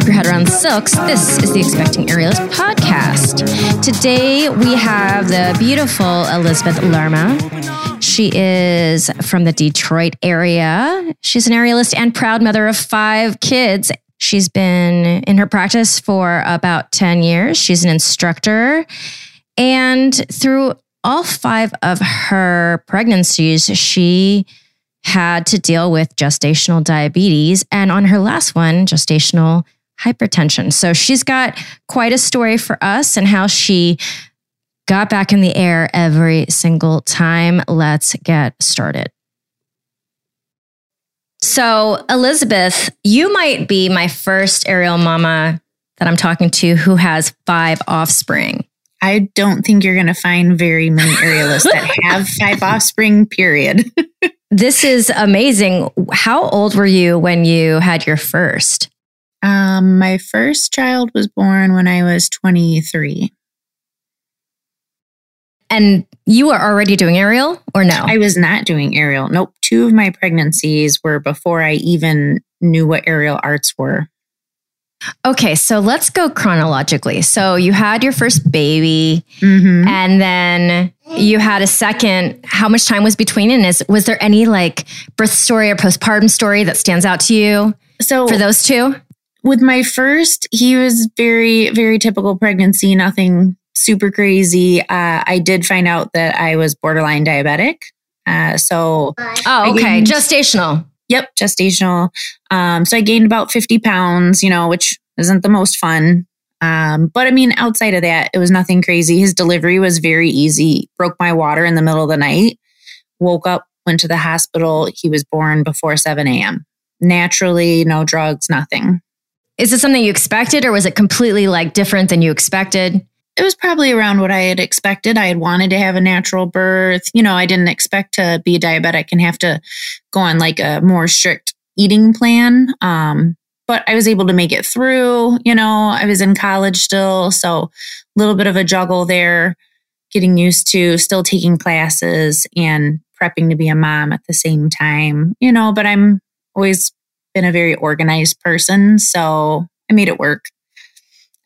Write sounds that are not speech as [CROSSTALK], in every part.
wrap your head around silks, this is the Expecting Aerialist podcast. Today we have the beautiful Elizabeth Lerma. She is from the Detroit area. She's an aerialist and proud mother of five kids. She's been in her practice for about 10 years. She's an instructor. And through all five of her pregnancies, she had to deal with gestational diabetes and on her last one, gestational hypertension. So she's got quite a story for us and how she got back in the air every single time. Let's get started. So, Elizabeth, you might be my first aerial mama that I'm talking to who has five offspring. I don't think you're going to find very many aerialists that [LAUGHS] have five offspring, period. [LAUGHS] This is amazing. How old were you when you had your first? Um, my first child was born when I was 23. And you were already doing aerial or no? I was not doing aerial. Nope. Two of my pregnancies were before I even knew what aerial arts were. Okay, so let's go chronologically. So you had your first baby, mm-hmm. and then you had a second. How much time was between? And is was there any like birth story or postpartum story that stands out to you? So for those two, with my first, he was very very typical pregnancy. Nothing super crazy. Uh, I did find out that I was borderline diabetic. Uh, so oh, okay, gestational. Yep, gestational. Um, so I gained about 50 pounds, you know, which isn't the most fun. Um, but I mean, outside of that, it was nothing crazy. His delivery was very easy. Broke my water in the middle of the night, woke up, went to the hospital. He was born before 7 a.m. Naturally, no drugs, nothing. Is this something you expected, or was it completely like different than you expected? it was probably around what I had expected. I had wanted to have a natural birth. You know, I didn't expect to be diabetic and have to go on like a more strict eating plan. Um, but I was able to make it through. You know, I was in college still, so a little bit of a juggle there, getting used to still taking classes and prepping to be a mom at the same time. You know, but I'm always been a very organized person, so I made it work.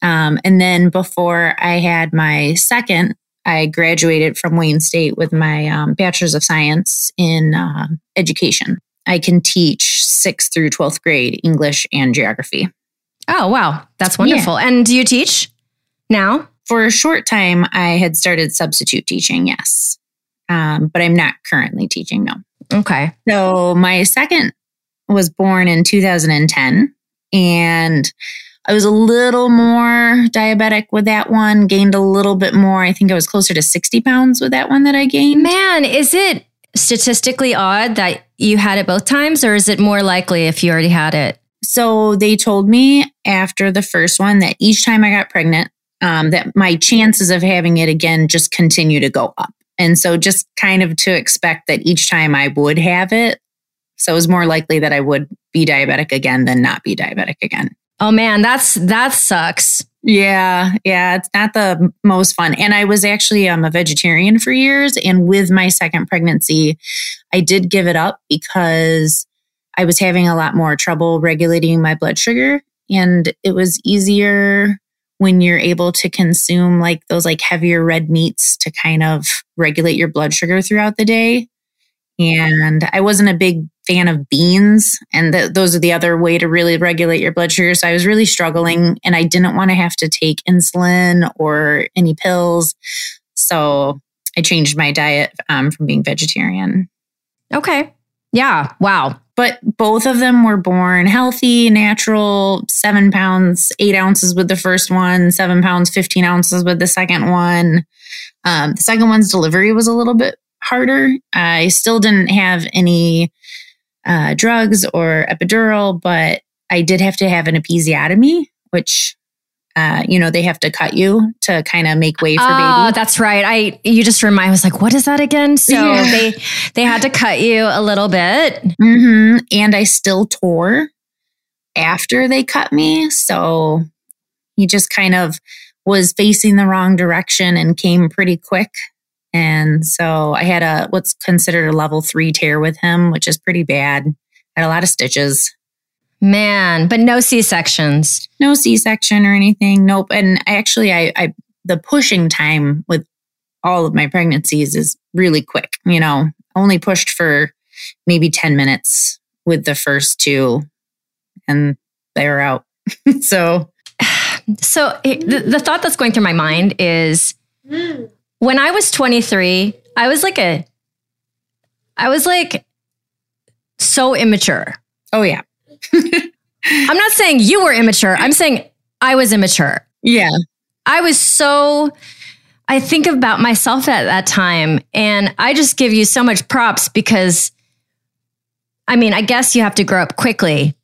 Um, and then before I had my second, I graduated from Wayne State with my um, bachelor's of science in uh, education. I can teach sixth through 12th grade English and geography. Oh, wow. That's wonderful. Yeah. And do you teach now? For a short time, I had started substitute teaching, yes. Um, but I'm not currently teaching, no. Okay. So my second was born in 2010. And I was a little more diabetic with that one, gained a little bit more. I think I was closer to 60 pounds with that one that I gained. Man, is it statistically odd that you had it both times, or is it more likely if you already had it? So they told me after the first one that each time I got pregnant, um, that my chances of having it again just continue to go up. And so just kind of to expect that each time I would have it. So it was more likely that I would be diabetic again than not be diabetic again. Oh man, that's that sucks. Yeah, yeah, it's not the most fun. And I was actually um, a vegetarian for years. And with my second pregnancy, I did give it up because I was having a lot more trouble regulating my blood sugar. And it was easier when you're able to consume like those like heavier red meats to kind of regulate your blood sugar throughout the day. And I wasn't a big fan of beans, and th- those are the other way to really regulate your blood sugar. So I was really struggling, and I didn't want to have to take insulin or any pills. So I changed my diet um, from being vegetarian. Okay. Yeah. Wow. But both of them were born healthy, natural, seven pounds, eight ounces with the first one, seven pounds, 15 ounces with the second one. Um, the second one's delivery was a little bit harder. I still didn't have any uh, drugs or epidural, but I did have to have an episiotomy, which uh, you know, they have to cut you to kind of make way for baby. oh, baby. that's right. I you just remind I was like, what is that again? So yeah. they they had to cut you a little bit. Mm-hmm. And I still tore after they cut me. So he just kind of was facing the wrong direction and came pretty quick. And so I had a what's considered a level three tear with him, which is pretty bad. I had a lot of stitches. Man, but no C sections. No C section or anything. Nope. And actually, I, I, the pushing time with all of my pregnancies is really quick. You know, only pushed for maybe 10 minutes with the first two and they were out. [LAUGHS] so, [SIGHS] so the, the thought that's going through my mind is mm. When I was 23, I was like a, I was like so immature. Oh, yeah. [LAUGHS] I'm not saying you were immature. I'm saying I was immature. Yeah. I was so, I think about myself at that time, and I just give you so much props because, I mean, I guess you have to grow up quickly.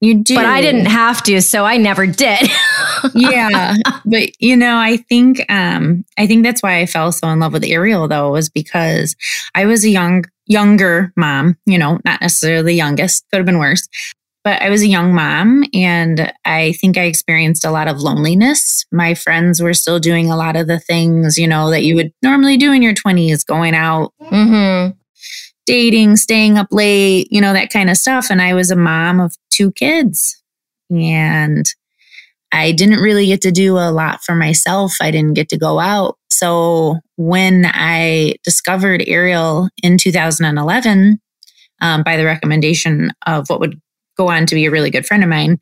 You do. But I didn't have to, so I never did. [LAUGHS] yeah. But you know, I think um I think that's why I fell so in love with aerial though, was because I was a young younger mom, you know, not necessarily the youngest, could have been worse. But I was a young mom and I think I experienced a lot of loneliness. My friends were still doing a lot of the things, you know, that you would normally do in your 20s, going out, mm-hmm. dating, staying up late, you know, that kind of stuff. And I was a mom of two kids. And I didn't really get to do a lot for myself. I didn't get to go out. So when I discovered aerial in 2011, um, by the recommendation of what would go on to be a really good friend of mine,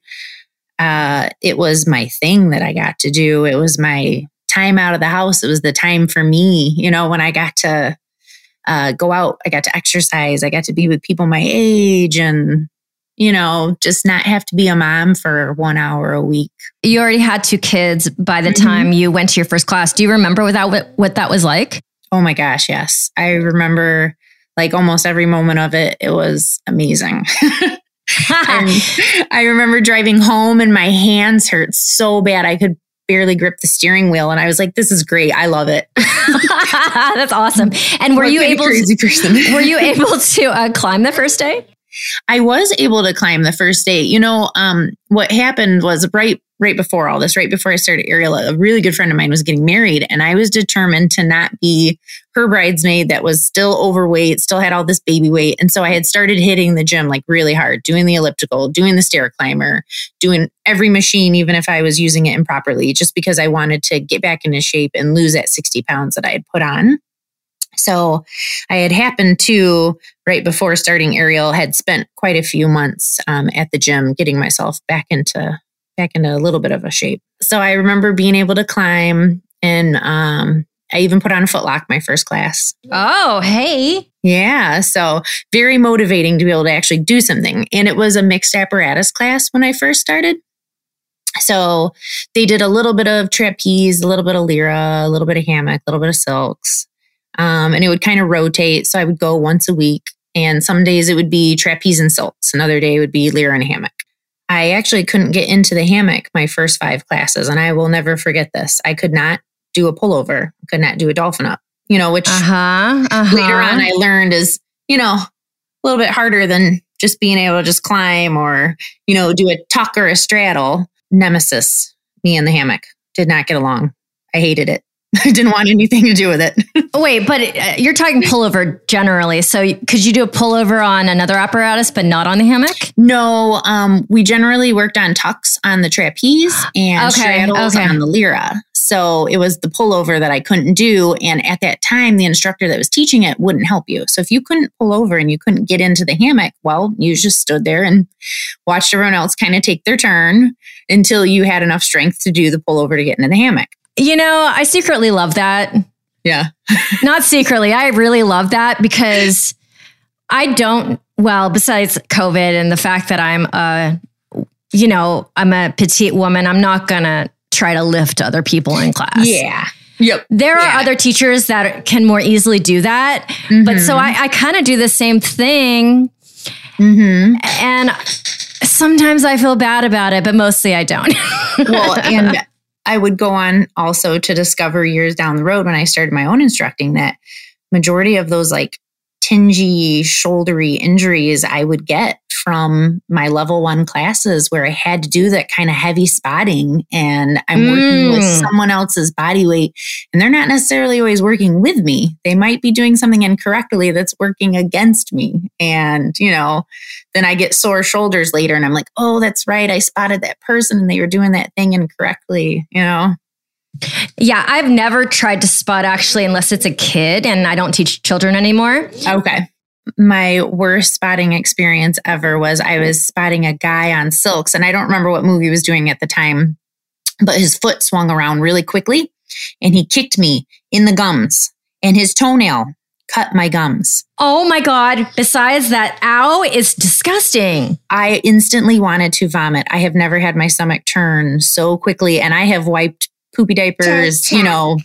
uh, it was my thing that I got to do. It was my time out of the house. It was the time for me, you know, when I got to uh, go out, I got to exercise, I got to be with people my age and you know, just not have to be a mom for one hour a week. You already had two kids by the mm-hmm. time you went to your first class. Do you remember what what that was like? Oh my gosh, yes. I remember like almost every moment of it. It was amazing. [LAUGHS] [LAUGHS] I, remember driving home and my hands hurt so bad I could barely grip the steering wheel and I was like this is great I love it [LAUGHS] that's awesome and were what you able crazy to, person were you able to uh, climb the first day I was able to climb the first day. You know, um, what happened was right right before all this, right before I started aerial, a really good friend of mine was getting married, and I was determined to not be her bridesmaid that was still overweight, still had all this baby weight. And so I had started hitting the gym like really hard, doing the elliptical, doing the stair climber, doing every machine, even if I was using it improperly, just because I wanted to get back into shape and lose that 60 pounds that I had put on. So I had happened to, right before starting aerial, had spent quite a few months um, at the gym getting myself back into back into a little bit of a shape. So I remember being able to climb and um, I even put on a footlock my first class. Oh, hey. Yeah. So very motivating to be able to actually do something. And it was a mixed apparatus class when I first started. So they did a little bit of trapeze, a little bit of lyra, a little bit of hammock, a little bit of silks. Um, and it would kind of rotate. So I would go once a week. And some days it would be trapeze and silks. Another day would be lyra and hammock. I actually couldn't get into the hammock my first five classes. And I will never forget this. I could not do a pullover, could not do a dolphin up, you know, which uh-huh, uh-huh. later on I learned is, you know, a little bit harder than just being able to just climb or, you know, do a tuck or a straddle. Nemesis, me in the hammock, did not get along. I hated it. I [LAUGHS] didn't want anything to do with it. [LAUGHS] Wait, but uh, you're talking pullover generally. So could you do a pullover on another apparatus, but not on the hammock? No, um, we generally worked on tucks on the trapeze [GASPS] and okay, straddles okay. on the lyra. So it was the pullover that I couldn't do. And at that time, the instructor that was teaching it wouldn't help you. So if you couldn't pull over and you couldn't get into the hammock, well, you just stood there and watched everyone else kind of take their turn until you had enough strength to do the pullover to get into the hammock. You know, I secretly love that. Yeah. [LAUGHS] Not secretly. I really love that because I don't, well, besides COVID and the fact that I'm a, you know, I'm a petite woman, I'm not going to try to lift other people in class. Yeah. Yep. There yeah. are other teachers that can more easily do that. Mm-hmm. But so I, I kind of do the same thing. Mm-hmm. And sometimes I feel bad about it, but mostly I don't. [LAUGHS] well, and I would go on also to discover years down the road when I started my own instructing that majority of those like tingy, shouldery injuries I would get from my level one classes where I had to do that kind of heavy spotting and I'm mm. working with mm. someone else's body weight and they're not necessarily always working with me. They might be doing something incorrectly that's working against me. And, you know, then I get sore shoulders later and I'm like, oh, that's right. I spotted that person and they were doing that thing incorrectly, you know? Yeah, I've never tried to spot actually, unless it's a kid, and I don't teach children anymore. Okay. My worst spotting experience ever was I was spotting a guy on silks, and I don't remember what movie he was doing at the time, but his foot swung around really quickly and he kicked me in the gums, and his toenail cut my gums. Oh my God. Besides that, ow, is disgusting. I instantly wanted to vomit. I have never had my stomach turn so quickly, and I have wiped poopy diapers, you know,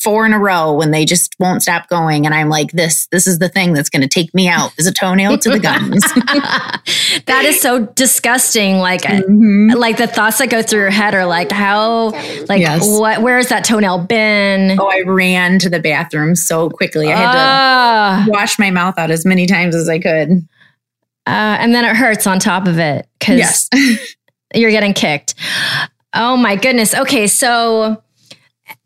four in a row when they just won't stop going. And I'm like, this, this is the thing that's going to take me out is a toenail to the gums. [LAUGHS] [LAUGHS] that is so disgusting. Like, mm-hmm. like the thoughts that go through your head are like, how, like, yes. what, where has that toenail been? Oh, I ran to the bathroom so quickly. I had uh, to ah. wash my mouth out as many times as I could. Uh, and then it hurts on top of it because yes. [LAUGHS] you're getting kicked. Oh my goodness. Okay, so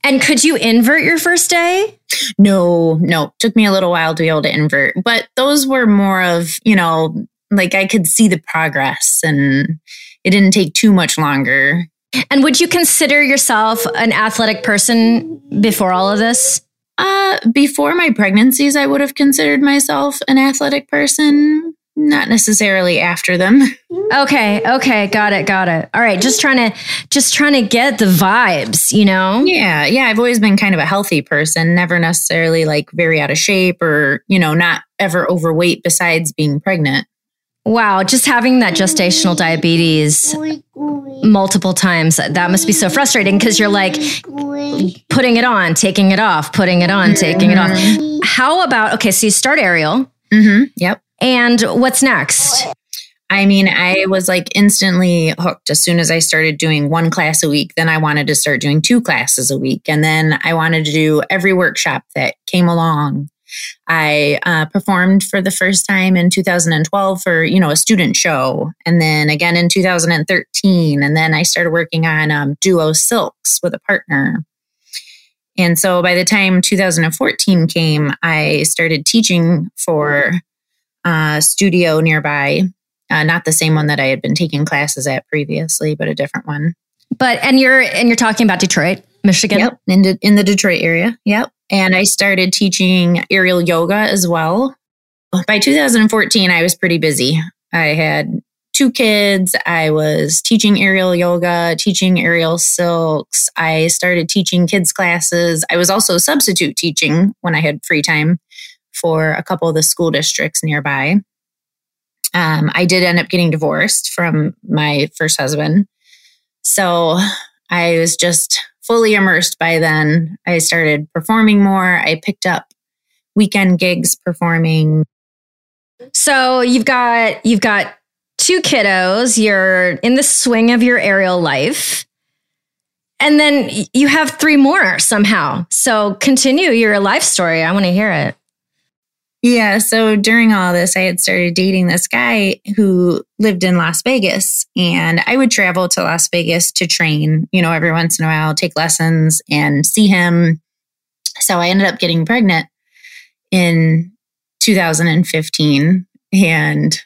and could you invert your first day? No, no. Took me a little while to be able to invert, but those were more of, you know, like I could see the progress and it didn't take too much longer. And would you consider yourself an athletic person before all of this? Uh, before my pregnancies, I would have considered myself an athletic person not necessarily after them. Okay, okay, got it, got it. All right, just trying to just trying to get the vibes, you know? Yeah, yeah, I've always been kind of a healthy person, never necessarily like very out of shape or, you know, not ever overweight besides being pregnant. Wow, just having that gestational diabetes multiple times, that must be so frustrating because you're like putting it on, taking it off, putting it on, taking it off. Mm-hmm. How about, okay, so you start aerial. Mm-hmm, yep. And what's next? I mean, I was like instantly hooked as soon as I started doing one class a week. Then I wanted to start doing two classes a week. And then I wanted to do every workshop that came along. I uh, performed for the first time in 2012 for, you know, a student show. And then again in 2013. And then I started working on um, Duo Silks with a partner. And so by the time 2014 came, I started teaching for uh, studio nearby. Uh, not the same one that I had been taking classes at previously, but a different one. But and you're and you're talking about Detroit, Michigan. Yep, in the, in the Detroit area. Yep. And I started teaching aerial yoga as well. By 2014, I was pretty busy. I had two kids. I was teaching aerial yoga, teaching aerial silks. I started teaching kids classes. I was also substitute teaching when I had free time for a couple of the school districts nearby. Um, I did end up getting divorced from my first husband. So I was just fully immersed by then. I started performing more. I picked up weekend gigs performing. So you've got you've got two kiddos, you're in the swing of your aerial life. And then you have three more somehow. So continue your life story. I want to hear it. Yeah. So during all this, I had started dating this guy who lived in Las Vegas. And I would travel to Las Vegas to train, you know, every once in a while, take lessons and see him. So I ended up getting pregnant in 2015. And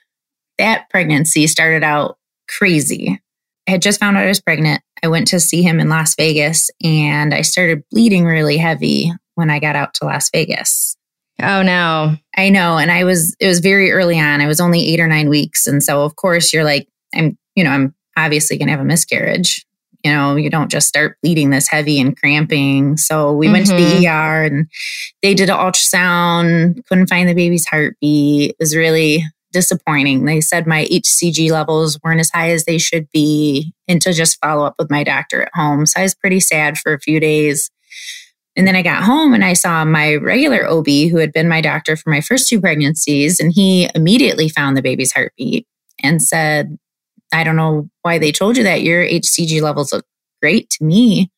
that pregnancy started out crazy. I had just found out I was pregnant. I went to see him in Las Vegas and I started bleeding really heavy when I got out to Las Vegas. Oh no. I know. And I was, it was very early on. I was only eight or nine weeks. And so, of course, you're like, I'm, you know, I'm obviously going to have a miscarriage. You know, you don't just start bleeding this heavy and cramping. So we mm-hmm. went to the. ER and they did an ultrasound, couldn't find the baby's heartbeat. It was really disappointing. They said my HCG levels weren't as high as they should be, and to just follow up with my doctor at home. So I was pretty sad for a few days. And then I got home and I saw my regular OB who had been my doctor for my first two pregnancies. And he immediately found the baby's heartbeat and said, I don't know why they told you that. Your HCG levels look great to me.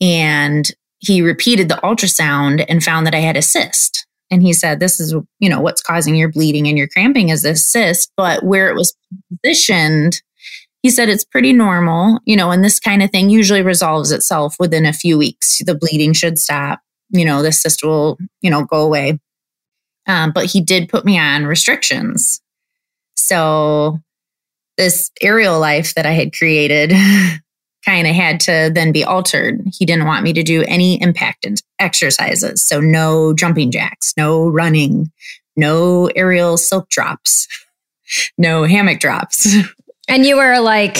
And he repeated the ultrasound and found that I had a cyst. and he said, This is, you know, what's causing your bleeding and your cramping is this cyst. But where it was positioned, he said it's pretty normal, you know, and this kind of thing usually resolves itself within a few weeks. The bleeding should stop, you know, the cyst will, you know, go away. Um, but he did put me on restrictions. So this aerial life that I had created [LAUGHS] kind of had to then be altered. He didn't want me to do any impacted exercises. So no jumping jacks, no running, no aerial silk drops, [LAUGHS] no hammock drops. [LAUGHS] And you were like,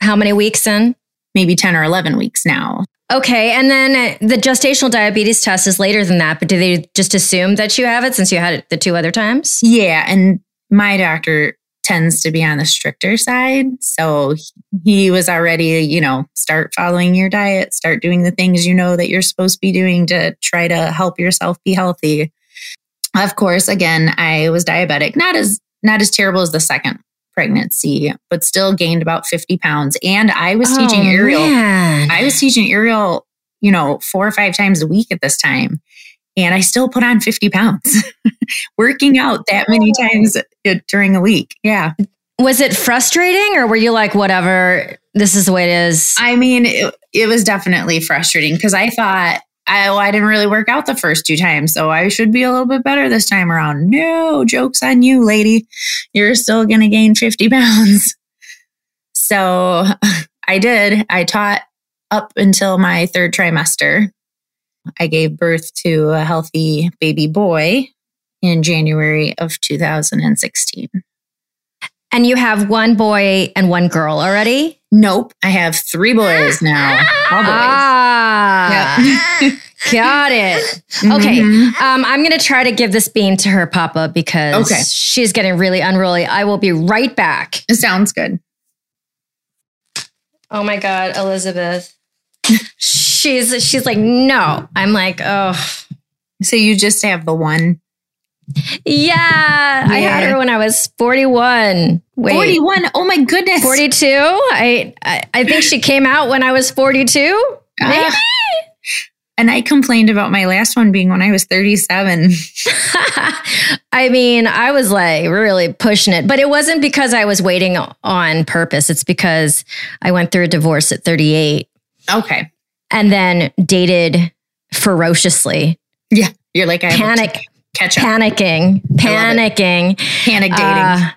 how many weeks in? Maybe 10 or 11 weeks now. Okay. And then uh, the gestational diabetes test is later than that, but do they just assume that you have it since you had it the two other times? Yeah. And my doctor tends to be on the stricter side. So he was already, you know, start following your diet, start doing the things you know that you're supposed to be doing to try to help yourself be healthy. Of course, again, I was diabetic, not as not as terrible as the second pregnancy, but still gained about 50 pounds. And I was oh, teaching aerial. Man. I was teaching aerial, you know, four or five times a week at this time and I still put on 50 pounds [LAUGHS] working out that many oh. times uh, during a week. Yeah. Was it frustrating or were you like, whatever, this is the way it is? I mean, it, it was definitely frustrating because I thought, I, well, I didn't really work out the first two times, so I should be a little bit better this time around. No, joke's on you, lady. You're still going to gain 50 [LAUGHS] pounds. So [LAUGHS] I did. I taught up until my third trimester I gave birth to a healthy baby boy in January of 2016. And you have one boy and one girl already? Nope. I have three boys [LAUGHS] now. All boys. Ah, yeah. [LAUGHS] got it. [LAUGHS] Okay. Mm-hmm. Um, I'm going to try to give this bean to her papa because okay. she's getting really unruly. I will be right back. It sounds good. Oh my God, Elizabeth she's she's like, no. I'm like, oh. So you just have the one? Yeah, yeah. I had her when I was 41. Wait, 41. Oh my goodness. 42. I, I, I think she came out when I was 42. Ah. Maybe. Uh, and I complained about my last one being when I was 37. [LAUGHS] I mean, I was like really pushing it, but it wasn't because I was waiting on purpose. It's because I went through a divorce at 38. Okay. And then dated ferociously. Yeah. You're like, I panic, catch up. Panicking, panicking, panic dating. Uh,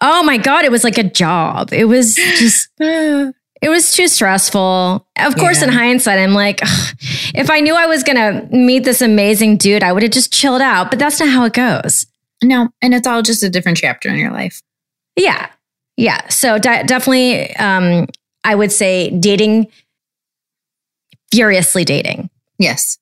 oh my God. It was like a job. It was just, [GASPS] it was too stressful. Of course, yeah. in hindsight, I'm like, if I knew I was going to meet this amazing dude, I would have just chilled out. But that's not how it goes. No. And it's all just a different chapter in your life. Yeah. Yeah. So de- definitely, um, I would say dating furiously dating. Yes.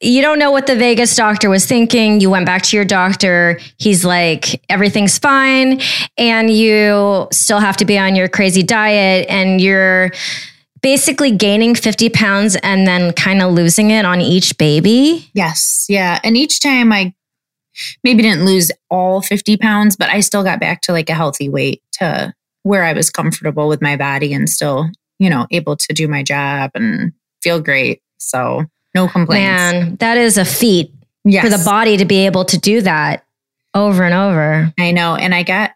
You don't know what the Vegas doctor was thinking. You went back to your doctor. He's like, everything's fine. And you still have to be on your crazy diet and you're basically gaining 50 pounds and then kind of losing it on each baby. Yes. Yeah. And each time I maybe didn't lose all 50 pounds, but I still got back to like a healthy weight to where I was comfortable with my body and still you know, able to do my job and feel great. So no complaints. Man, that is a feat yes. for the body to be able to do that over and over. I know. And I got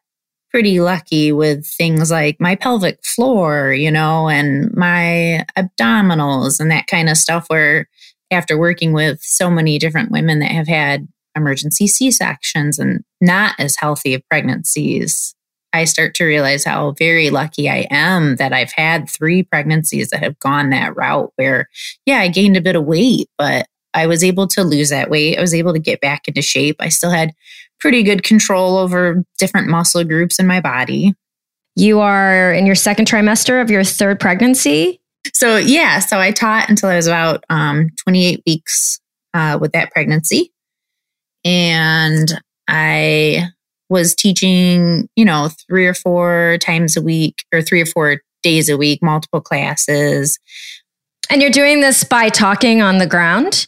pretty lucky with things like my pelvic floor, you know, and my abdominals and that kind of stuff where after working with so many different women that have had emergency C-sections and not as healthy of pregnancies, I start to realize how very lucky I am that I've had three pregnancies that have gone that route where, yeah, I gained a bit of weight, but I was able to lose that weight. I was able to get back into shape. I still had pretty good control over different muscle groups in my body. You are in your second trimester of your third pregnancy? So, yeah, so I taught until I was about um, 28 weeks uh, with that pregnancy. And I was teaching, you know, three or four times a week or three or four days a week, multiple classes. And you're doing this by talking on the ground?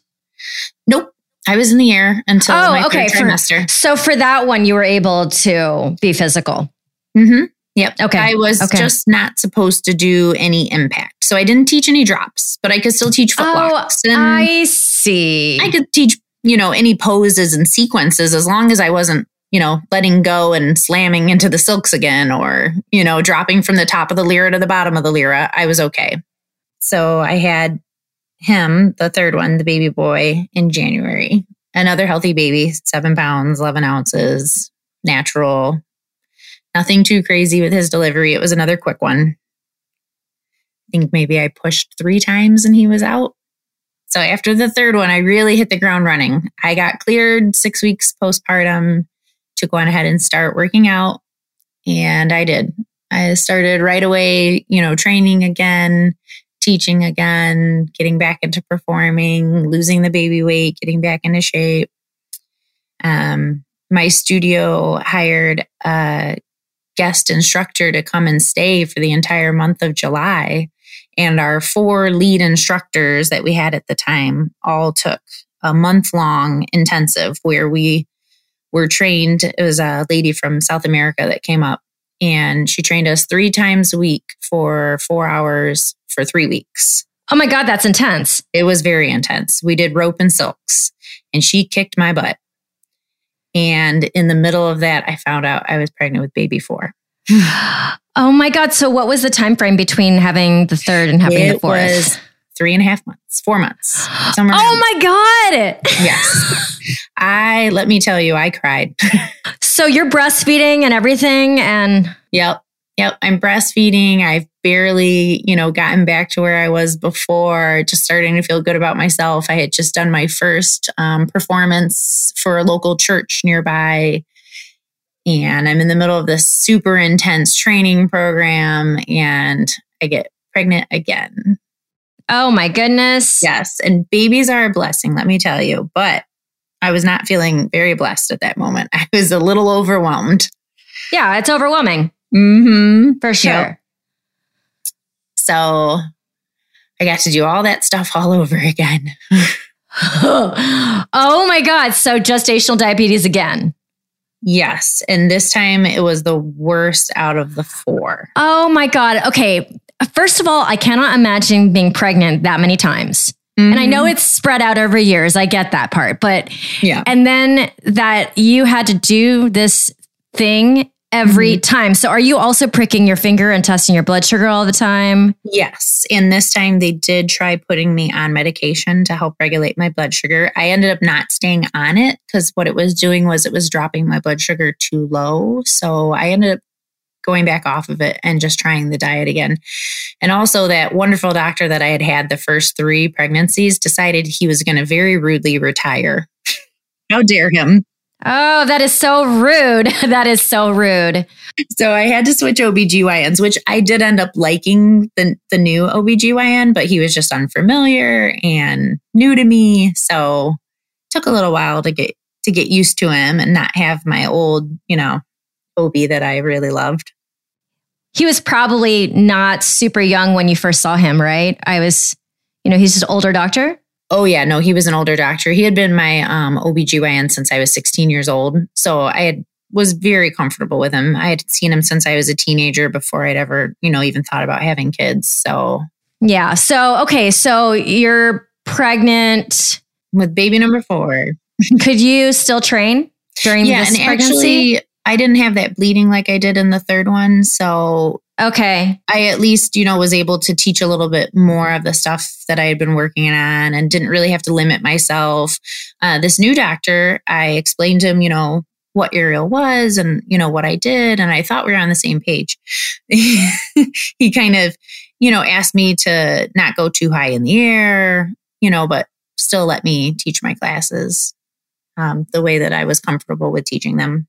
Nope. I was in the air until oh, my okay. third trimester. For, so for that one, you were able to be physical. Mm-hmm. Yep. Okay. I was okay. just not supposed to do any impact. So I didn't teach any drops, but I could still teach footlocks. Oh, I see. I could teach you know, any poses and sequences as long as I wasn't, you know, letting go and slamming into the silks again or, you know, dropping from the top of the lyra to the bottom of the lyra, I was okay. So I had him, the third one, the baby boy, in January. Another healthy baby, seven pounds, 11 ounces, natural. Nothing too crazy with his delivery. It was another quick one. I think maybe I pushed three times and he was out. So after the third one, I really hit the ground running. I got cleared six weeks postpartum to go on ahead and start working out. And I did. I started right away, you know, training again, teaching again, getting back into performing, losing the baby weight, getting back into shape. Um, my studio hired a guest instructor to come and stay for the entire month of July. And our four lead instructors that we had at the time all took a month long intensive where we were trained. It was a lady from South America that came up and she trained us three times a week for four hours for three weeks. Oh my God, that's intense. It was very intense. We did rope and silks, and she kicked my butt. And in the middle of that, I found out I was pregnant with baby four. [SIGHS] oh my God. So what was the time frame between having the third and having it the fourth? Three and a half months, four months. [GASPS] Oh my God. Yes. [LAUGHS] I, let me tell you, I cried. [LAUGHS] so you're breastfeeding and everything. And yep. Yep. I'm breastfeeding. I've barely, you know, gotten back to where I was before, just starting to feel good about myself. I had just done my first um, performance for a local church nearby. And I'm in the middle of this super intense training program and I get pregnant again. Oh my goodness. Yes. And babies are a blessing, let me tell you. But I was not feeling very blessed at that moment. I was a little overwhelmed. Yeah, it's overwhelming. Mm-hmm. For sure. Yep. So I got to do all that stuff all over again. [LAUGHS] oh my God. So gestational diabetes again. Yes. And this time it was the worst out of the four. Oh my God. Okay. First of all, I cannot imagine being pregnant that many times. Mm-hmm. And I know mm-hmm. it's spread out over years. I get that part. But yeah. And then that you had to do this thing every mm-hmm. time. So are you also pricking your finger and testing your blood sugar all the time? Yes. And this time they did try putting me on medication to help regulate my blood sugar. I ended up not staying on it because what it was doing was it was dropping my blood sugar too low. So I ended up going back off of it and just trying the diet again. And also, that wonderful doctor that I had had the first three pregnancies decided he was going to very rudely retire. [LAUGHS] How dare him? Oh, that is so rude. [LAUGHS] that is so rude. So I had to switch OBGYNs, which I did end up liking the, the new OBGYN, but he was just unfamiliar and new to me. So took a little while to get to get used to him and not have my old, you know, OB that I really loved. He was probably not super young when you first saw him, right? I was, you know, he's an older doctor. Oh yeah, no, he was an older doctor. He had been my um, OBGYN since I was 16 years old. So I had was very comfortable with him. I had seen him since I was a teenager before I'd ever, you know, even thought about having kids. So Yeah. So okay, so you're pregnant with baby number 4. Could you still train during yeah, this and pregnancy? Actually, I didn't have that bleeding like I did in the third one, so Okay. I at least, you know, was able to teach a little bit more of the stuff that I had been working on and didn't really have to limit myself. Uh, this new doctor, I explained to him, you know, what aerial was and, you know, what I did. And I thought we were on the same page. [LAUGHS] he kind of, you know, asked me to not go too high in the air, you know, but still let me teach my classes um, the way that I was comfortable with teaching them.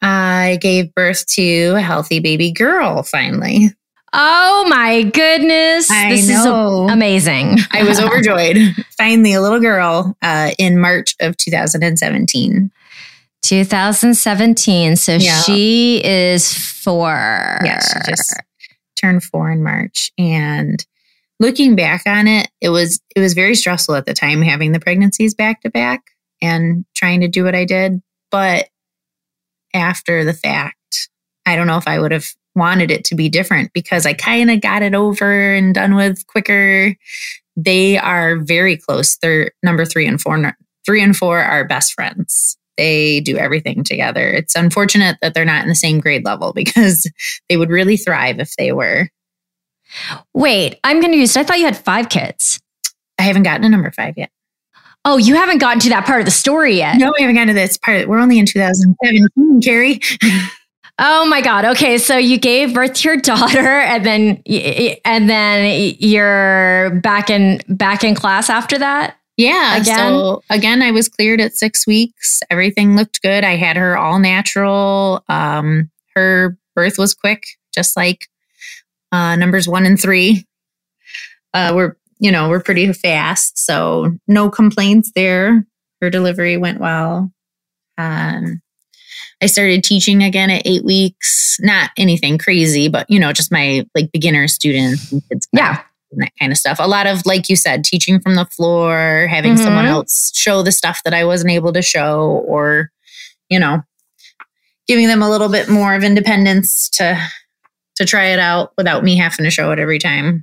I gave birth to a healthy baby girl finally. Oh my goodness. I this know. is amazing. I was [LAUGHS] overjoyed. finally, a little girl uh, in March of 2017. 2017. So yeah. she is four. Yeah, she just turned four in March. And looking back on it, it was it was very stressful at the time having the pregnancies back to back and trying to do what I did. But after the fact. I don't know if I would have wanted it to be different because I kind of got it over and done with quicker. They are very close. They're number three and four, three and four are best friends. They do everything together. It's unfortunate that they're not in the same grade level [LAUGHS] because they would really thrive if they were. Wait, I'm confused. I thought you had five kids. I haven't gotten to number five yet. Oh, you haven't gotten to that part of the story yet. No, we haven't gotten to this part. We're only in 2017, Kerry. [LAUGHS] Oh my God. Okay. So you gave birth to your daughter and then, and then you're back in, back in class after that. Yeah. Again? So again, I was cleared at six weeks. Everything looked good. I had her all natural. Um, her birth was quick, just like uh, numbers one and three. Uh, we're, you know, we're pretty fast. So no complaints there. Her delivery went well. Um, I started teaching again at eight weeks. Not anything crazy, but you know, just my like beginner students and kids. Yeah. And that kind of stuff. A lot of, like you said, teaching from the floor, having mm-hmm. someone else show the stuff that I wasn't able to show, or, you know, giving them a little bit more of independence to to try it out without me having to show it every time.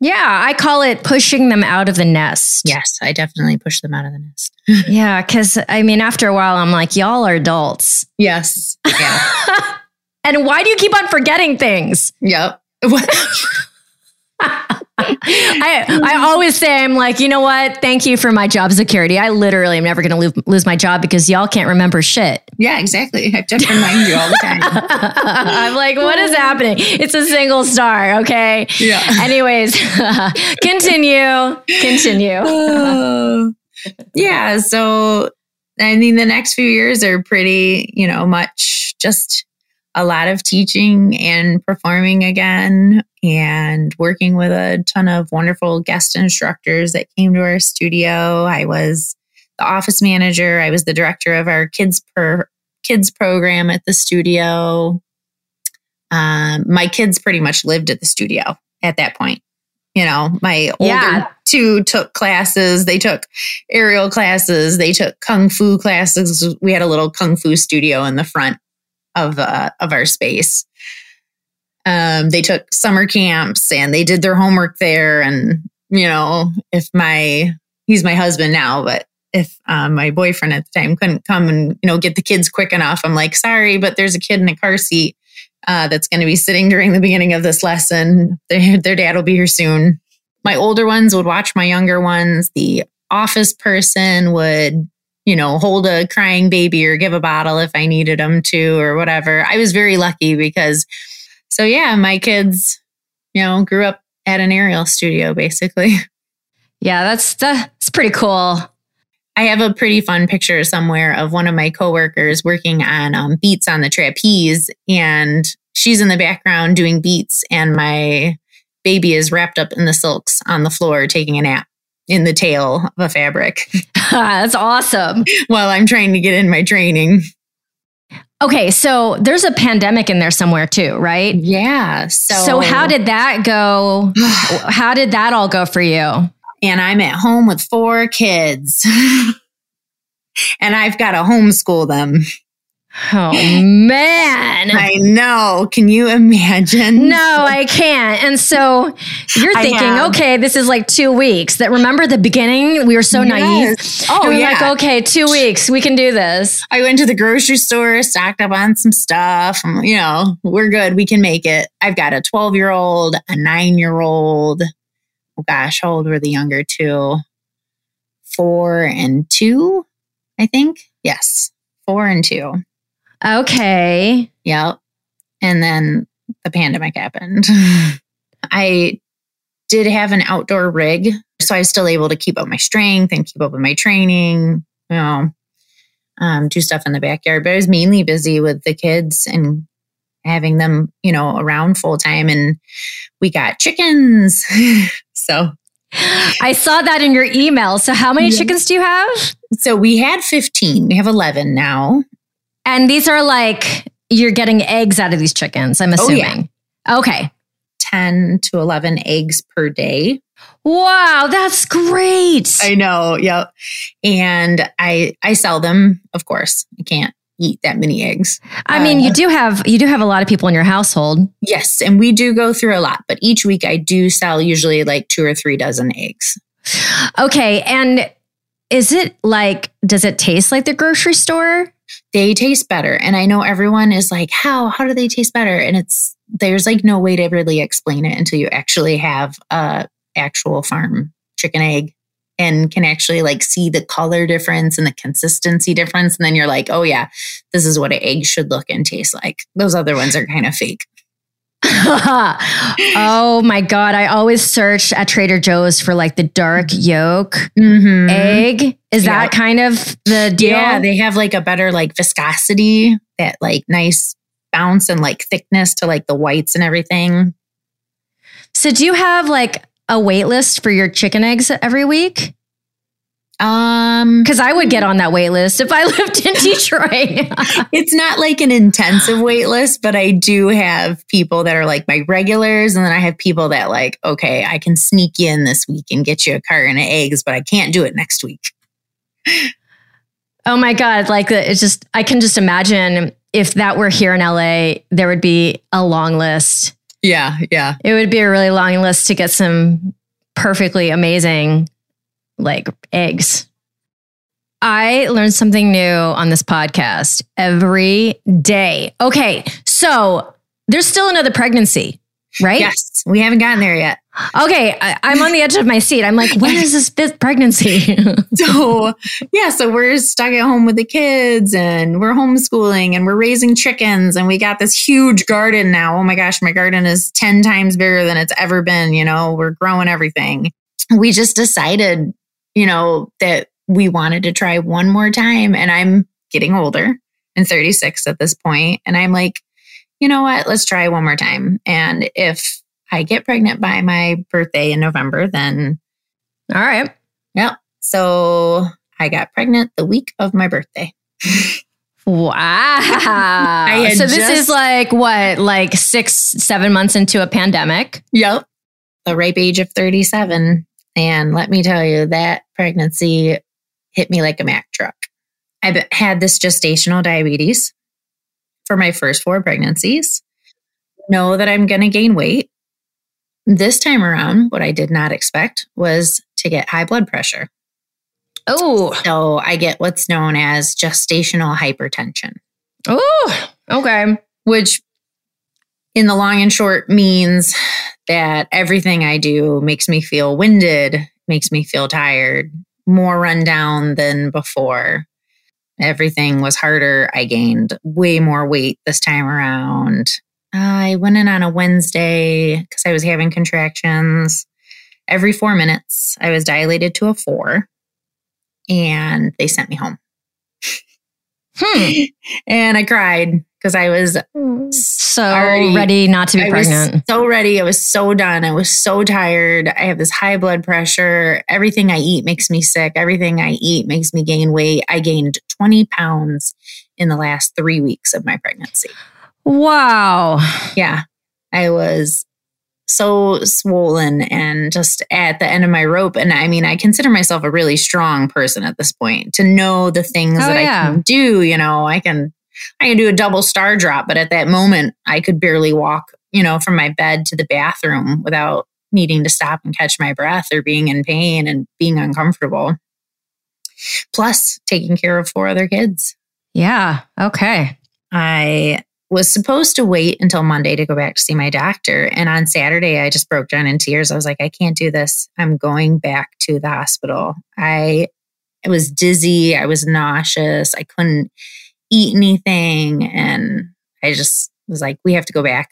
Yeah, I call it pushing them out of the nest. Yes, I definitely push them out of the nest. [LAUGHS] yeah, because I mean, after a while, I'm like, y'all are adults. Yes. Yeah. [LAUGHS] and why do you keep on forgetting things? Yep. [LAUGHS] I I always say I'm like, you know what? Thank you for my job security. I literally am never going to lose, lose my job because y'all can't remember shit. Yeah, exactly. I have to remind you all the time. [LAUGHS] I'm like, what is happening? It's a single star, okay? Yeah. Anyways, [LAUGHS] continue. Continue. Uh, yeah. So I mean, the next few years are pretty, you know, much just a lot of teaching and performing again and working with a ton of wonderful guest instructors that came to our studio. I was the office manager, I was the director of our kids per kids program at the studio. Um, my kids pretty much lived at the studio at that point. You know, my older yeah. two took classes. They took aerial classes. They took kung fu classes. We had a little kung fu studio in the front of uh, of our space. Um, they took summer camps and they did their homework there. And you know, if my he's my husband now, but if um, my boyfriend at the time couldn't come and you know get the kids quick enough, I'm like, sorry, but there's a kid in a car seat uh, that's going to be sitting during the beginning of this lesson. Their, their dad will be here soon. My older ones would watch my younger ones. The office person would you know, hold a crying baby or give a bottle if I needed them to or whatever. I was very lucky because, so yeah, my kids, you know, grew up at an aerial studio basically. [LAUGHS] Yeah, that's that's pretty cool. I have a pretty fun picture somewhere of one of my coworkers working on um, beats on the trapeze, and she's in the background doing beats, and my baby is wrapped up in the silks on the floor taking a nap in the tail of a fabric. [LAUGHS] That's awesome. While I'm trying to get in my training. Okay, so there's a pandemic in there somewhere too, right? Yeah. So, so how did that go? [SIGHS] how did that all go for you? And I'm at home with four kids. [LAUGHS] and I've got to homeschool them. Oh man. I know. Can you imagine? No, I can't. And so you're thinking, okay, this is like two weeks. That remember the beginning? We were so yes. naive. Oh, we yeah. like, okay, two weeks, we can do this. I went to the grocery store, stocked up on some stuff. You know, we're good. We can make it. I've got a 12 year old, a nine year old. Oh gosh, how old were the younger two? Four and two, I think. Yes, four and two. Okay. Yep. And then the pandemic happened. I did have an outdoor rig, so I was still able to keep up my strength and keep up with my training, you know, um, do stuff in the backyard. But I was mainly busy with the kids and having them, you know, around full time. And we got chickens. [LAUGHS] so I saw that in your email. So how many chickens do you have? So we had 15. We have 11 now. And these are like you're getting eggs out of these chickens, I'm assuming. Oh, yeah. Okay. 10 to 11 eggs per day. Wow, that's great. I know. Yep. And I I sell them, of course. I can't eat that many eggs. I mean, you uh, do have you do have a lot of people in your household. Yes, and we do go through a lot, but each week I do sell usually like 2 or 3 dozen eggs. Okay, and is it like, does it taste like the grocery store? They taste better. And I know everyone is like, how? How do they taste better? And it's, there's like no way to really explain it until you actually have a actual farm chicken egg and can actually like see the color difference and the consistency difference. And then you're like, oh yeah, this is what an egg should look and taste like. Those other ones are kind of fake. [LAUGHS] oh my god! I always search at Trader Joe's for like the dark yolk Mm-hmm. egg. Is Yeah. that kind of the deal? Yeah, they have like a better like viscosity, that like nice bounce and like thickness to like the whites and everything. so do you have like a wait list for your chicken eggs every week? Um Because I would get on that wait list if I [LAUGHS] lived in Detroit. [LAUGHS] it's not like an intensive wait list, but I do have people that are like my regulars. And then I have people that like, okay, I can sneak you in this week and get you a carton of eggs, but I can't do it next week. oh my god! Like it's just I can just imagine if that were here in LA, there would be a long list. Yeah, yeah. It would be a really long list to get some perfectly amazing like eggs. I learned something new on this podcast every day. Okay, so there's still another pregnancy, right? Yes, we haven't gotten there yet. Okay, I, I'm on the edge of my seat. I'm like, when is this fifth pregnancy? [LAUGHS] So, yeah, so we're stuck at home with the kids and we're homeschooling and we're raising chickens and we got this huge garden now. Oh my gosh, my garden is 10 times bigger than it's ever been. You know, we're growing everything. We just decided, you know, that we wanted to try one more time. And I'm getting older and 36 at this point, And I'm like, you know what? Let's try one more time. And if I get pregnant by my birthday in November, then All right. Yep. So I got pregnant the week of my birthday. Wow. [LAUGHS] so this just- is like what, like six, seven months into a pandemic. Yep. The ripe age of 37. And let me tell you, that pregnancy hit me like a Mack truck. I've had this gestational diabetes for my first four pregnancies. Know that I'm going to gain weight. This time around, what I did not expect was to get high blood pressure. Oh, So I get what's known as gestational hypertension. oh, okay. which in the long and short means that everything I do makes me feel winded, makes me feel tired, more run down than before. Everything was harder. I gained way more weight this time around. I went in on a Wednesday because I was having contractions. Every four minutes, I was dilated to a four, and they sent me home. [LAUGHS] Hmm. And I cried because I was So Already- ready not to be I pregnant. was so ready. I was so done. I was so tired. I have this high blood pressure. Everything I eat makes me sick. Everything I eat makes me gain weight. I gained 20 pounds in the last three weeks of my pregnancy. wow. Yeah. I was so swollen and just at the end of my rope. And I mean, I consider myself a really strong person at this point to know the things Oh, that yeah. I can do. You know, I can, I can do a double star drop, but at that moment, I could barely walk, you know, from my bed to the bathroom without needing to stop and catch my breath or being in pain and being uncomfortable. Plus, taking care of four other kids. Yeah. Okay. I was supposed to wait until Monday to go back to see my doctor. And on Saturday, I just broke down in tears. I was like, I can't do this. I'm going back to the hospital. I, I was dizzy. I was nauseous. I couldn't eat anything. And I just was like, we have to go back.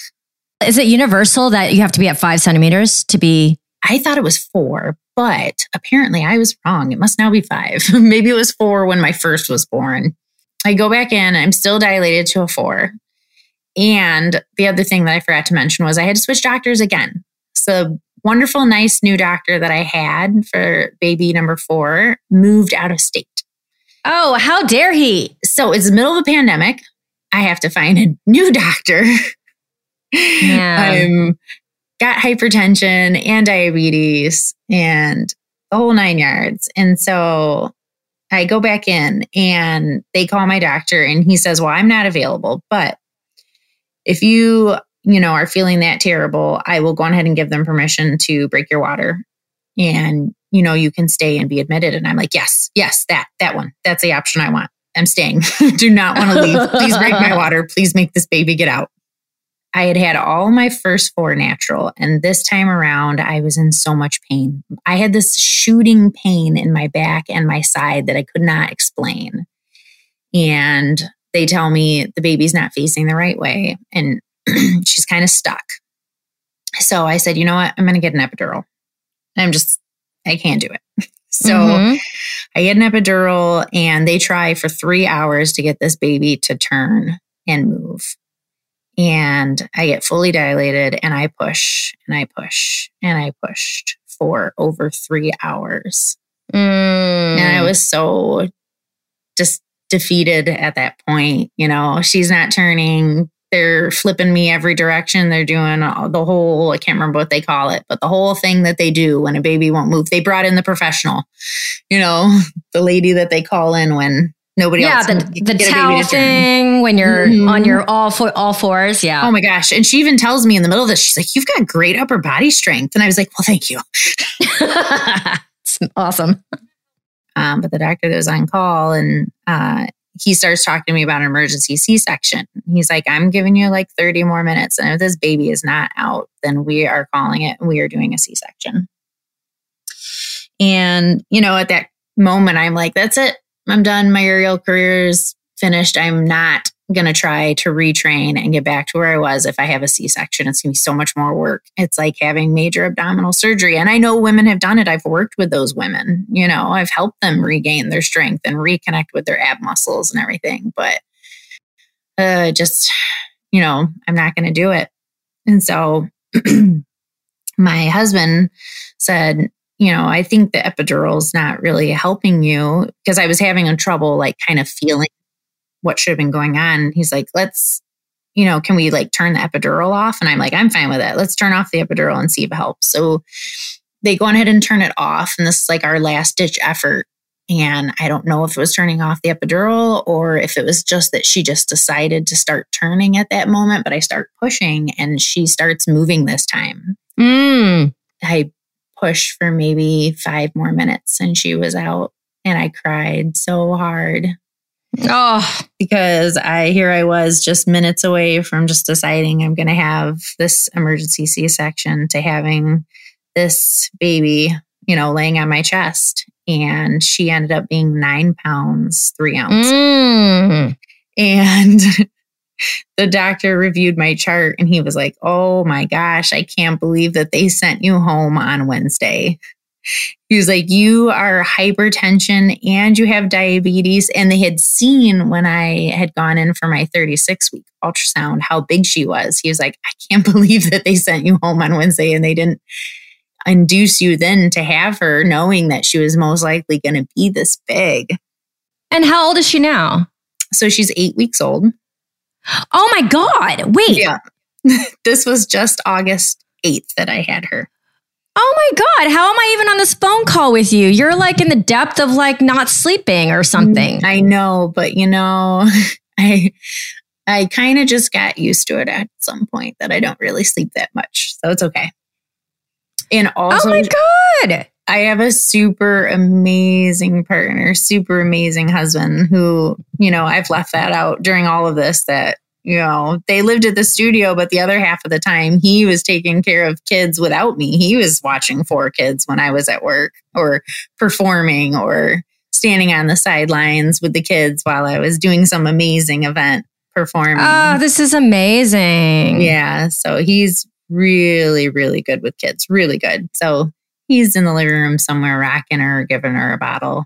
Is it universal that you have to be at five centimeters to be? I thought it was four, but apparently I was wrong. It must now be five. [LAUGHS] Maybe it was four when my first was born. I go back in, I'm still dilated to a four. And the other thing that I forgot to mention was I had to switch doctors again. So, wonderful, nice new doctor that I had for baby number four moved out of state. Oh, how dare he? So, it's the middle of a pandemic. I have to find a new doctor. Yeah. [LAUGHS] I'm got hypertension and diabetes and the whole nine yards. And so I go back in and they call my doctor and he says, Well, I'm not available, but if you, you know, are feeling that terrible, I will go ahead and give them permission to break your water. And you know, you can stay and be admitted. And I'm like, yes, yes, that, that one. That's the option I want. I'm staying. [LAUGHS] Do not want to leave. Please break my water. Please make this baby get out. I had had all my first four natural, and this time around, I was in so much pain. I had this shooting pain in my back and my side that I could not explain. And they tell me the baby's not facing the right way and [CLEARS THROAT] she's kind of stuck. So I said, you know what? I'm going to get an epidural. I'm just, I can't do it. [LAUGHS] So mm-hmm. I get an epidural and they try for three hours to get this baby to turn and move. And I get fully dilated and I push and I push and I pushed for over three hours. Mm. And I was so just defeated at that point. You know, she's not turning. They're flipping me every direction. They're doing the whole, I can't remember what they call it, but the whole thing that they do when a baby won't move. They brought in the professional, you know, [LAUGHS] the lady that they call in when nobody yeah, else. Yeah, the, the towel thing when you're mm-hmm. on your all four, all fours. Yeah. Oh my gosh. And she even tells me in the middle of this, she's like, "You've got great upper body strength," and I was like, "Well, thank you." [LAUGHS] it's awesome. Um, but the doctor that was on call and uh, he starts talking to me about an emergency C-section. He's like, "I'm giving you like 30 more minutes, and if this baby is not out, then we are calling it. And we are doing a C-section." And you know, at that moment, I'm like, "That's it. I'm done. My aerial career is finished. I'm not going to try to retrain and get back to where I was if I have a C section. It's going to be so much more work. It's like having major abdominal surgery. And I know women have done it. I've worked with those women. You know, I've helped them regain their strength and reconnect with their ab muscles and everything. But uh, just, you know, I'm not going to do it. And so [CLEARS THROAT] my husband said, you know, I think the epidural is not really helping you because I was having a trouble like kind of feeling what should have been going on. He's like, let's, you know, can we like turn the epidural off? And I'm like, I'm fine with it. Let's turn off the epidural and see if it helps. So they go ahead and turn it off. And this is like our last ditch effort. And I don't know if it was turning off the epidural or if it was just that she just decided to start turning at that moment. But I start pushing and she starts moving this time. Mm. I push for maybe five more minutes and she was out and I cried so hard. Oh, because I here I was just minutes away from just deciding I'm going to have this emergency C-section to having this baby, you know, laying on my chest. And she ended up being nine pounds, three ounces. Mm. And [LAUGHS] the doctor reviewed my chart and he was like, Oh my gosh, I can't believe that they sent you home on Wednesday. He was like, You are hypertension and you have diabetes. And they had seen when I had gone in for my 36 week ultrasound how big she was. He was like, I can't [LAUGHS] believe that they sent you home on Wednesday and they didn't induce you then to have her knowing that she was most likely going to be this big. And how old is she now? So she's eight weeks old. Oh my God. Wait. Yeah. [LAUGHS] this was just August 8th that I had her. Oh my God. How am I even on this phone call with you? You're like in the depth of like not sleeping or something. I know, but you know, [LAUGHS] I I kind of just got used to it at some point that I don't really sleep that much. So it's okay. And oh also Oh my God. I have a super amazing partner, super amazing husband who, you know, I've left that out during all of this that, you know, they lived at the studio, but the other half of the time he was taking care of kids without me. He was watching four kids when I was at work or performing or standing on the sidelines with the kids while I was doing some amazing event performing. Oh, this is amazing. Yeah. So he's really, really good with kids, really good. So he's in the living room somewhere rocking her, giving her a bottle.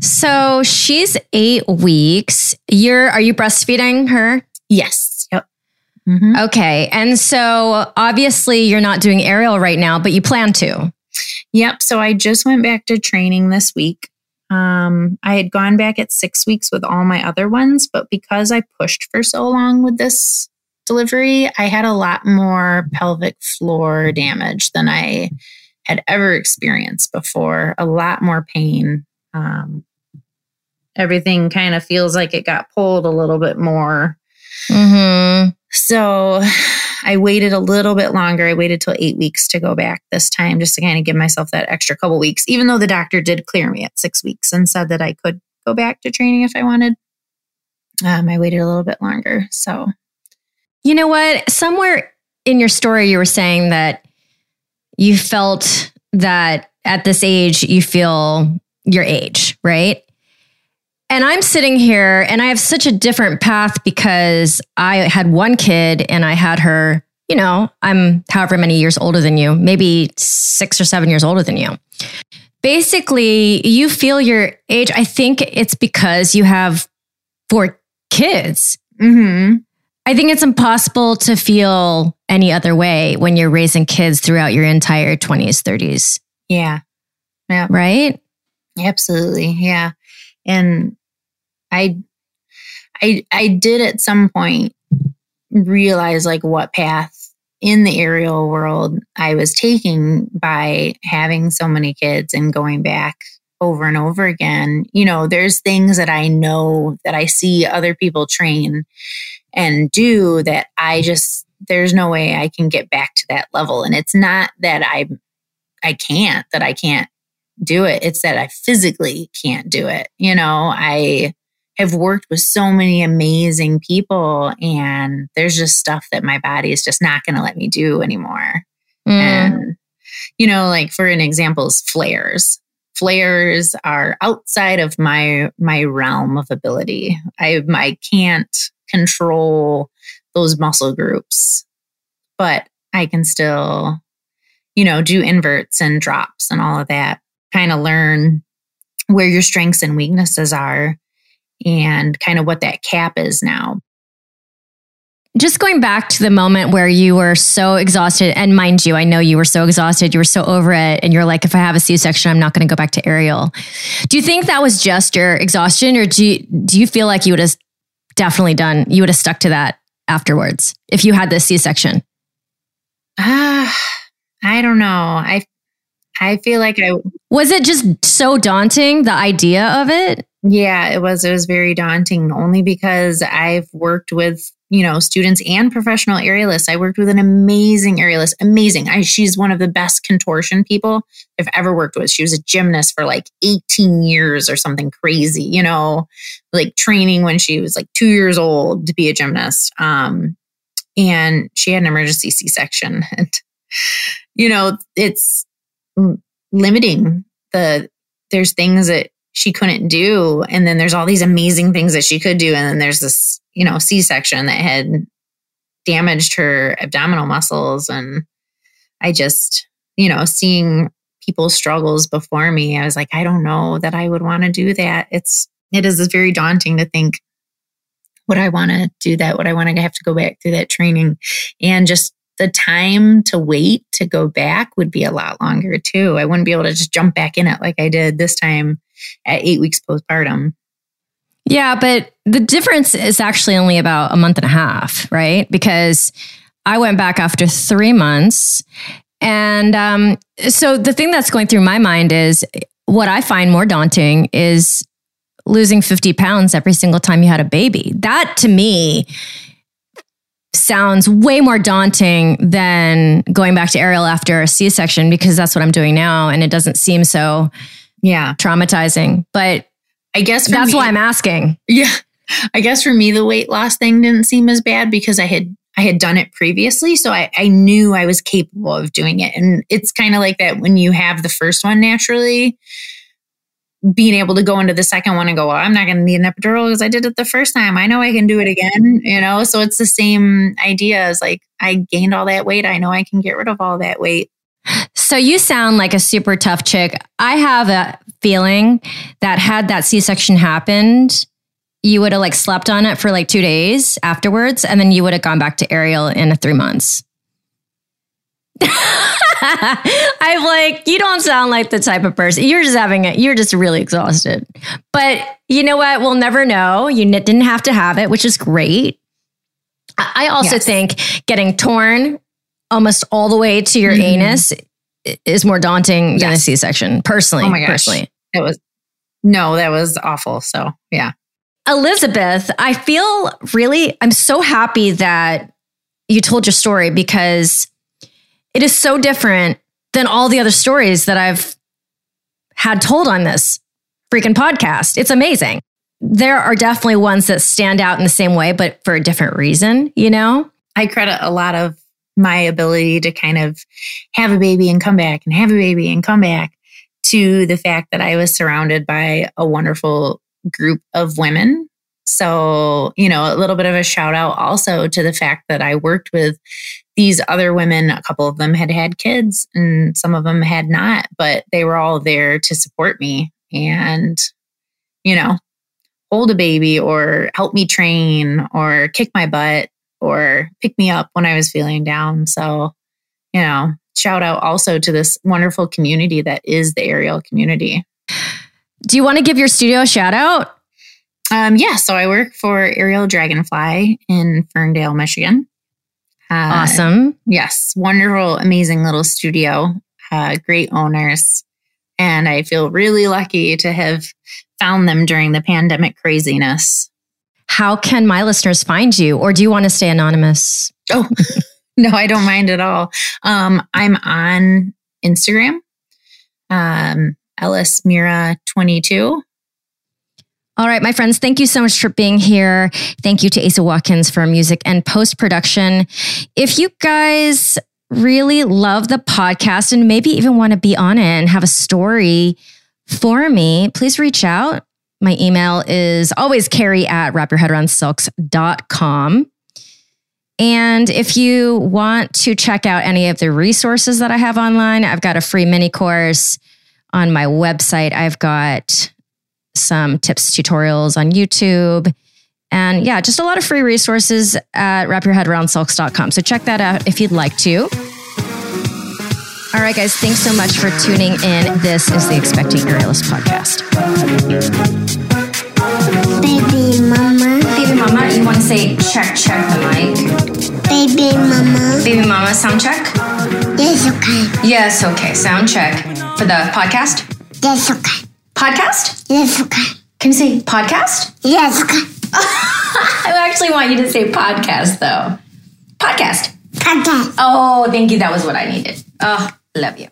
So she's eight weeks. You're are you breastfeeding her? Yes. Yep. Mm-hmm. Okay. And so obviously you're not doing aerial right now, but you plan to. Yep. So I just went back to training this week. Um, I had gone back at six weeks with all my other ones, but because I pushed for so long with this delivery, I had a lot more pelvic floor damage than I had ever experienced before. A lot more pain. Um, everything kind of feels like it got pulled a little bit more. Mm-hmm. So I waited a little bit longer. I waited till eight weeks to go back this time, just to kind of give myself that extra couple weeks, even though the doctor did clear me at six weeks and said that I could go back to training if I wanted. Um, I waited a little bit longer. So, you know what? Somewhere in your story, you were saying that you felt that at this age, you feel your age, right? And I'm sitting here and I have such a different path because I had one kid and I had her, you know, I'm however many years older than you, maybe six or seven years older than you. Basically, you feel your age. I think it's because you have four kids. Mm-hmm. I think it's impossible to feel any other way when you're raising kids throughout your entire 20s, 30s. Yeah. Yeah. Right? Absolutely. Yeah. And I I I did at some point realize like what path in the aerial world I was taking by having so many kids and going back over and over again. You know, there's things that I know that I see other people train and do that I just there's no way I can get back to that level and it's not that I I can't that I can't do it. It's that I physically can't do it. You know, I have worked with so many amazing people and there's just stuff that my body is just not going to let me do anymore. Mm. And you know, like for an example is flares. Flares are outside of my my realm of ability. I I can't control those muscle groups, but I can still, you know, do inverts and drops and all of that. Kind of learn where your strengths and weaknesses are and kind of what that cap is now. Just going back to the moment where you were so exhausted, and mind you, I know you were so exhausted, you were so over it, and you're like, if I have a C section, I'm not going to go back to aerial. Do you think that was just your exhaustion, or do you, do you feel like you would have definitely done, you would have stuck to that afterwards if you had this C section? Ah, [SIGHS] uh, I don't know. I I feel like I was it just so daunting the idea of it. Yeah, it was. It was very daunting only because I've worked with, you know, students and professional aerialists. I worked with an amazing aerialist, amazing. I, she's one of the best contortion people I've ever worked with. She was a gymnast for like 18 years or something crazy, you know, like training when she was like two years old to be a gymnast. Um, and she had an emergency C section. [LAUGHS] And, you know, it's limiting the, there's things that she couldn't do. And then there's all these amazing things that she could do. And then there's this, you know, C section that had damaged her abdominal muscles. And I just, you know, seeing people's struggles before me, I was like, I don't know that I would want to do that. It's, it is very daunting to think, would I want to do that? Would I want to have to go back through that training? And just the time to wait to go back would be a lot longer too. I wouldn't be able to just jump back in it like I did this time at eight weeks postpartum. Yeah, but the difference is actually only about a month and a half, right? Because I went back after three months. And um, so the thing that's going through my mind is what I find more daunting is losing 50 pounds every single time you had a baby. That to me sounds way more daunting than going back to aerial after a C section because that's what I'm doing now. And it doesn't seem so yeah. traumatizing. But i guess that's me, why i'm asking. Yeah. [LAUGHS] I guess for me the weight loss thing didn't seem as bad because i had i had done it previously. So i, I knew i was capable of doing it. And it's kind of like that when you have the first one naturally being able to go into the second one and go, well, I'm not going to need an epidural because I did it the first time. I know I can do it again, you know? So it's the same idea as like I gained all that weight. I know I can get rid of all that weight. So you sound like a super tough chick. I have a feeling that had that C-section happened, you would have like slept on it for like two days afterwards, and then you would have gone back to aerial in three months. [LAUGHS] I'm like, you don't sound like the type of person. You're just having it. You're just really exhausted. But you know what? We'll never know. You didn't have to have it, which is great. I also yes. think getting torn almost all the way to your mm-hmm. anus is more daunting yes. than a C-section. Personally, oh my gosh. personally, it was no, that was awful. So yeah, Elizabeth, I feel really. I'm so happy that you told your story because it is so different than all the other stories that I've had told on this freaking podcast. It's amazing. There are definitely ones that stand out in the same way, but for a different reason, you know? I credit a lot of my ability to kind of have a baby and come back and have a baby and come back to the fact that I was surrounded by a wonderful group of women. So, you know, a little bit of a shout out also to the fact that I worked with these other women. A couple of them had had kids and some of them had not, but they were all there to support me and, you know, hold a baby or help me train or kick my butt or pick me up when I was feeling down. So, you know, shout out also to this wonderful community that is the aerial community. Do you want to give your studio a shout out? Um, yeah, so I work for Aerial Dragonfly in Ferndale, Michigan. Uh, awesome. Yes, wonderful, amazing little studio, uh, great owners. And I feel really lucky to have found them during the pandemic craziness. How can my listeners find you, or do you want to stay anonymous? Oh, [LAUGHS] no, I don't mind at all. Um, I'm on Instagram, um, Ellesmera 22. All right, my friends, thank you so much for being here. Thank you to Asa Watkins for music and post production. If you guys really love the podcast and maybe even want to be on it and have a story for me, please reach out. My email is always kerry at wrapyourheadaroundsilks.com. And if you want to check out any of the resources that I have online, I've got a free mini course on my website. I've got some tips, tutorials on YouTube. And yeah, just a lot of free resources at wrapyourheadaroundsilks.com. So check that out if you'd like to. All right, guys, thanks so much for tuning in. This is the Expecting Aerialist podcast. Baby mama. Baby mama, you want to say check, check the mic? Baby mama. Baby mama, sound check? Yes, okay. Yes, okay, sound check. For the podcast? Yes, okay. Podcast? Yes, okay. Can you say podcast? Yes, okay. [LAUGHS] I actually want you to say podcast, though. Podcast. Podcast. Oh, thank you. That was what I needed. Oh, love you.